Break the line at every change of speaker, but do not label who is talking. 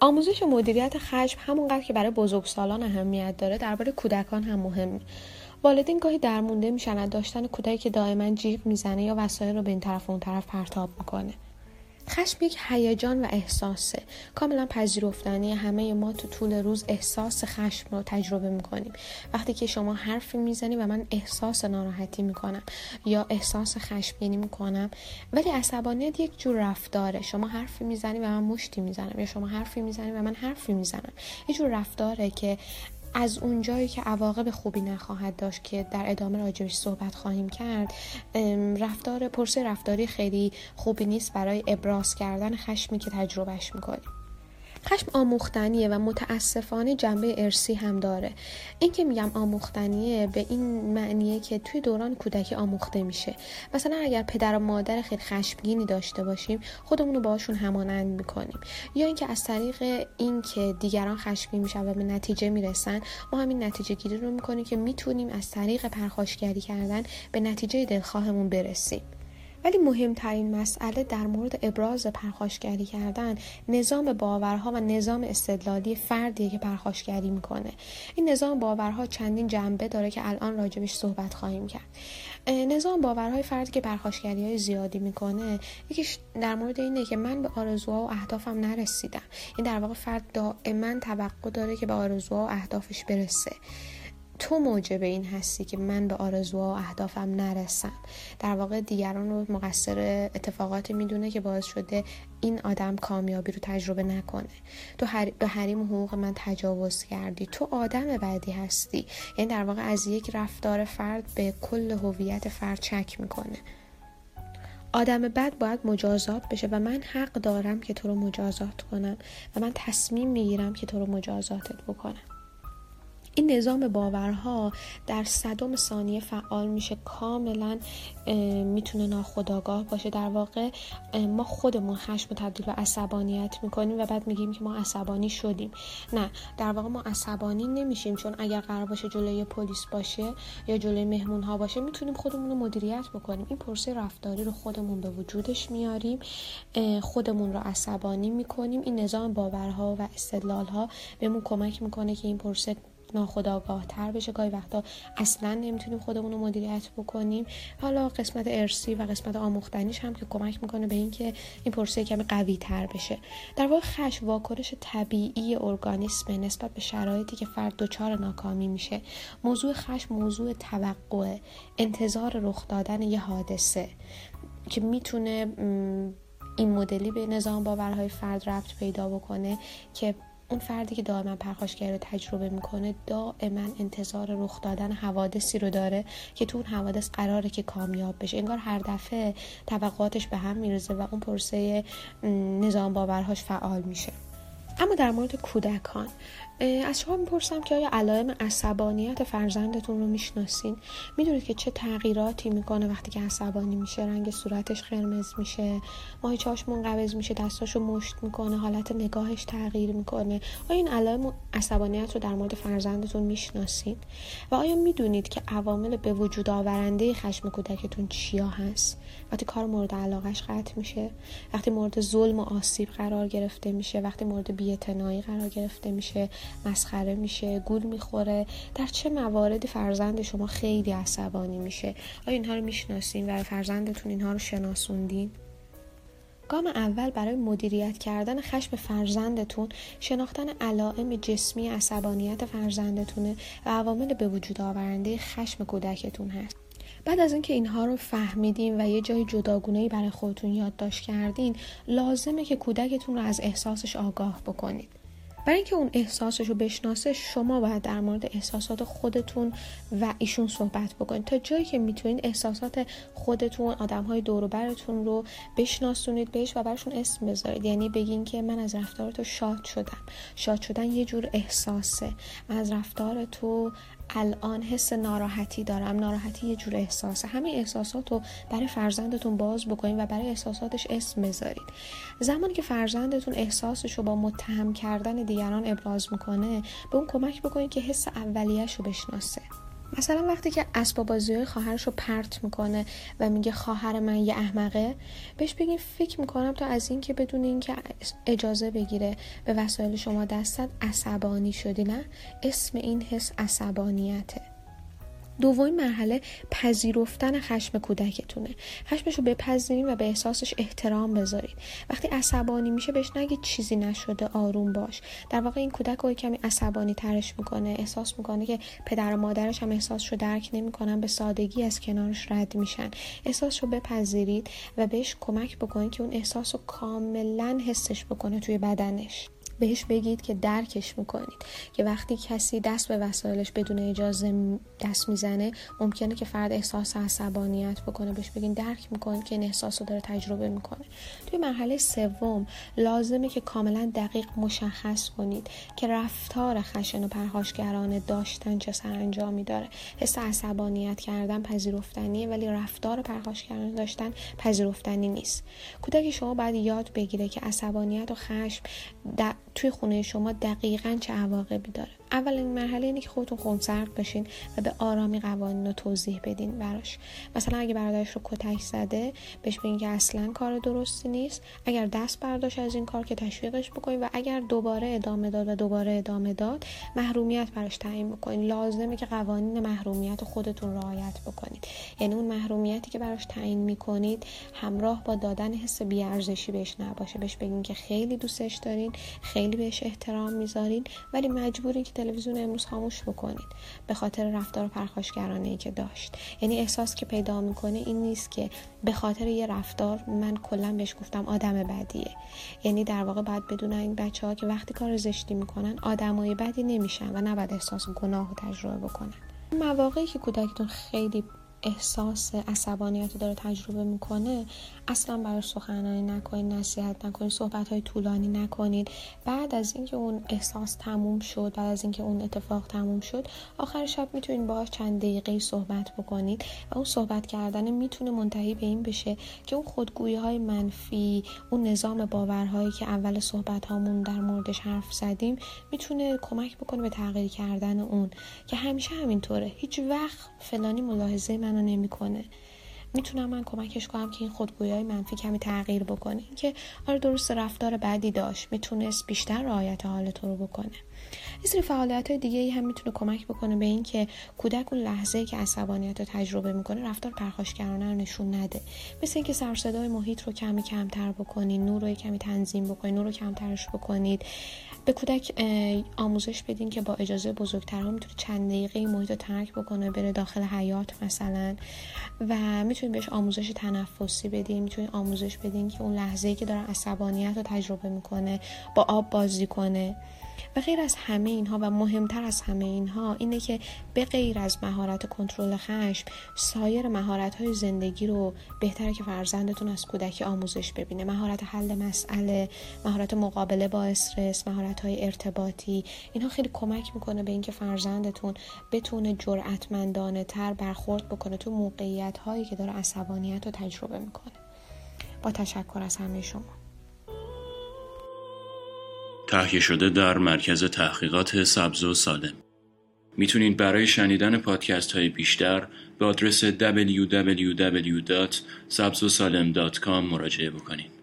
آموزش مدیریت خشم همونقدر که برای بزرگسالان اهمیت داره درباره کودکان هم مهمه والدین گاهی درمونده میشن از داشتن کودکی که دائما جیغ می‌زنه یا وسایل رو به این طرف و اون طرف پرتاب می‌کنه. خشم یک هیجان و احساسه. کاملا پذیرفتنی همه ما تو طول روز احساس خشم رو تجربه می‌کنیم. وقتی که شما حرفی می‌زنی و من احساس ناراحتی می‌کنم یا احساس خشمگینی می‌کنم ولی عصبانیت یک جور رفتاره. شما حرفی می‌زنی و من مشتی می‌زنم یا شما حرفی می‌زنی و من حرفی می‌زنم. یه جور رفتاره که از اونجایی که عواقب خوبی نخواهد داشت که در ادامه راجبش صحبت خواهیم کرد رفتار پرسه رفتاری خیلی خوبی نیست برای ابراز کردن خشمی که تجربهش می‌کنیم. خشم آموختنیه و متاسفانه جنبه ارسی هم داره. این که میگم آموختنیه به این معنیه که توی دوران کودکی آموخته میشه. مثلا اگر پدر و مادر خیلی خشمگینی داشته باشیم خودمون رو باشون همانند می‌کنیم. یا اینکه از طریق اینکه دیگران خشمگین میشن و به نتیجه می‌رسن ما همین نتیجه گیری رو می‌کنیم که می‌تونیم از طریق پرخاشگری کردن به نتیجه دلخواهمون برسیم. ولی مهمترین مسئله در مورد ابراز پرخاشگری کردن نظام باورها و نظام استدلالی فردیه که پرخاشگری می‌کنه. این نظام باورها چندین جنبه داره که الان راجبش صحبت خواهیم کرد. نظام باورهای فردی که پرخاشگری های زیادی می‌کنه یکیش در مورد اینه که من به آرزوها و اهدافم نرسیدم. این در واقع فرد دائما توقع داره که به آرزوها و اهدافش برسه. تو موجب این هستی که من به آرزوها و اهدافم نرسم. در واقع دیگران رو مقصر اتفاقاتی می‌دونه که باعث شده این آدم کامیابی رو تجربه نکنه. تو به حریم حقوق من تجاوز کردی. تو آدم بعدی هستی. یعنی در واقع از یک رفتار فرد به کل هویت فرد چک می‌کنه. آدم بد باید مجازات بشه و من حق دارم که تو رو مجازات کنم و من تصمیم می‌گیرم که تو رو مجازاتت بکنم. این نظام باورها در صدم ثانیه فعال میشه. کاملا می‌تونه ناخداگاه باشه. در واقع ما خودمون خشم تبدیل به عصبانیت می‌کنیم و بعد میگیم که ما عصبانی شدیم. نه در واقع ما عصبانی نمیشیم. چون اگر قرار باشه جلوی پلیس باشه یا جلوی مهمون ها باشه می‌تونیم خودمون رو مدیریت بکنیم. این پرسه رفتاری رو خودمون به وجودش میاریم. خودمون رو عصبانی می‌کنیم. این نظام باورها و استدلال ها بهمون کمک می‌کنه که این پرسه ناخداگاه تر بشه. گاهی وقتا اصلا نمی‌تونیم خودمون رو مدیریت بکنیم. حالا قسمت ارسی و قسمت آموختنیش هم که کمک می‌کنه به اینکه این پرسه کمی قوی تر بشه. در واقع خشم واکنش طبیعی ارگانیسم نسبت به شرایطی که فرد دچار ناکامی میشه. موضوع خشم موضوع توقع انتظار رخ دادن یه حادثه که می‌تونه این مدلی به نظام باورهای فرد ربط پیدا بکنه که اون فردی که دائما پرخاشگری رو تجربه می‌کنه دائما انتظار رخ دادن حوادثی رو داره که تو اون حوادث قراره که کامیاب بشه. انگار هر دفعه توقعاتش به هم میرزه و اون پرسه نظام باورهاش فعال میشه. اما در مورد کودکان از شما می‌پرسم که آیا علائم عصبانیت فرزندتون رو می‌شناسین؟ می‌دونید که چه تغییراتی می‌کنه وقتی که عصبانی میشه رنگ صورتش قرمز میشه ماهیچهاش منقبض میشه دستاشو مشت می‌کنه حالت نگاهش تغییر می‌کنه. آیا این علائم عصبانیت رو در مورد فرزندتون می‌شناسین؟ و آیا می‌دونید که عوامل به وجود آورنده خشم کودکتون چیا هست؟ وقتی کار مورد علاقش قطع میشه وقتی مورد ظلم و آسیب قرار گرفته میشه وقتی مورد بیاعتنایی قرار گرفته میشه مسخره میشه گول می‌خوره. در چه مواردی فرزند شما خیلی عصبانی میشه؟ آیا اینها رو می‌شناسین و فرزندتون اینها رو شناسوندین؟ گام اول برای مدیریت کردن خشم فرزندتون شناختن علائم جسمی عصبانیت فرزندتونه و عوامل به وجود آورنده خشم کودکتون هست. بعد از اینکه اینها رو فهمیدین و یه جای جداگونه برای خودتون یادداشت کردین لازمه که کودکتون رو از احساسش آگاه بکنید. برای اینکه اون احساسش رو بشناسه شما باید در مورد احساسات خودتون و ایشون صحبت بکنید. تا جایی که می‌تونید احساسات خودتون آدم های براتون رو بشناسونید بهش و برشون اسم بذارید. یعنی بگین که من از رفتار تو شاد شدم. شاد شدن یه جور احساسه. من از رفتار تو الان حس ناراحتی دارم. ناراحتی یه جور احساسه. همه احساسات رو برای فرزندتون باز بکنید و برای احساساتش اسم بذارید زمانی که فرزندتون احساسش رو با متهم کردن دیگران ابراز می‌کنه به اون کمک بکنید که حس اولیش رو بشناسه. مثلا وقتی که اسباب بازی خواهرش رو پرت می‌کنه و میگه خواهر من یه احمقه بهش بگین فکر می‌کنم تو از اینکه بدون اینکه اجازه بگیره به وسایل شما دستت عصبانی شدی نه؟ اسم این حس عصبانیته. دومین مرحله پذیرفتن خشم کودکتونه. خشمش رو بپذیرین و به احساسش احترام بذارید وقتی عصبانی میشه بهش نگید چیزی نشده آروم باش. در واقع این کودک رو کمی عصبانی ترش می‌کنه احساس می‌کنه که پدر و مادرش هم احساس رو درک نمی‌کنن به سادگی از کنارش رد میشن. احساس رو بپذیرید و بهش کمک بکنید که اون احساس رو کاملا حسش بکنه توی بدنش. بهش بگید که درکش می‌کنید. که وقتی کسی دست به وسایلش بدون اجازه دست می‌زنه ممکنه که فرد احساس عصبانیت بکنه بهش بگین درک می‌کنید که این احساس رو داره تجربه می‌کنه. توی مرحله سوم لازمه که کاملا دقیق مشخص کنید که رفتار خشن و پرهاشگرانه داشتن چه سرانجامی داره. حس عصبانیت کردن پذیرفتنیه ولی رفتار پرهاشگرانه داشتن پذیرفتنی نیست. کودک شما باید یاد بگیره که عصبانیت و خشم توی خونه شما دقیقا چه عواقبی داره. اولین مرحله اینه که خودتون خونسرد بشین و به آرامی قوانین رو توضیح بدین براش. مثلا اگه برادرش رو کتک زده بهش بگین که اصلا کار درستی نیست. اگر دست برداشت از این کار که تشویقش بکنین و اگر دوباره ادامه داد و دوباره ادامه داد محرومیت براش تعیین بکنین. لازمه که قوانین محرومیت خودتون رعایت بکنید یعنی اون محرومیتی که براش تعیین می‌کنید همراه با دادن حس بیارزشی بهش نباشه. بهش بگین که خیلی دوستش دارین خیلی بهش احترام می‌ذارین ولی مجبورین تلویزیون امروز خاموش بکنید. به خاطر رفتار پرخاشگرانه ای که داشت. یعنی احساس که پیدا می‌کنه این نیست که به خاطر یه رفتار من کلا بهش گفتم آدم بدیه. یعنی در واقع باید بدون این بچه ها که وقتی کار زشتی می‌کنن آدمای بدی نمیشن و نباید احساس گناه و تجربه بکنن. مواقعی که کودکتون خیلی احساس عصبانیت رو داره تجربه می‌کنه اصلا برای سخنرانی نکنید نصیحت نکنید صحبت های طولانی نکنید. بعد از اینکه اون احساس تموم شد بعد از اینکه اون اتفاق تموم شد آخر شب می‌تونید باهاش چند دقیقه صحبت بکنید و اون صحبت کردن می‌تونه منتهی به این بشه که اون خودگویی های منفی اون نظام باورهایی که اول صحبت هامون در موردش حرف زدیم می‌تونه کمک بکنه به تغییر کردن اون. که همیشه همینطوره. هیچ وقت فلانی ملاحظه منو نمی‌کنه. می‌تونم من کمکش کنم که این خودگویی منفی کمی تغییر بکنه. که آره درست رفتار بعدی داشت می‌تونست بیشتر رعایت حال تو رو بکنه. یه سری فعالیت های دیگه ای هم می‌تونه کمک بکنه به این که کودک اون لحظه که عصبانیت رو تجربه می‌کنه رفتار پرخاشگرانه رو نشون نده. مثل اینکه سر صدای محیط رو کمی کمتر بکنید نور رو کمی تنظیم بکنید نور رو کمترش بکنید. به کودک آموزش بدین که با اجازه بزرگترها می‌تونه چند دقیقه محیط رو ترک بکنه بره داخل حیات مثلا و می‌تونید بهش آموزش تنفسی بدین. می‌تونید آموزش بدین که اون لحظه که داره عصبانیت رو تجربه می‌کنه با آب بازی کنه. و غیر از همه اینها و مهمتر از همه اینها اینه که به غیر از مهارت کنترل خشم سایر مهارت های زندگی رو بهتره که فرزندتون از کودکی آموزش ببینه. مهارت حل مسئله مهارت مقابله با استرس مهارت های ارتباطی اینها خیلی کمک می‌کنه به اینکه فرزندتون بتونه جرأتمندانه تر برخورد بکنه تو موقعیت هایی که داره عصبانیت رو تجربه می‌کنه. با تشکر از همه شما.
تهیه شده در مرکز تحقیقات سبز و سالم. می‌تونید برای شنیدن پادکست های بیشتر به آدرس www.sabzosalem.com مراجعه بکنید.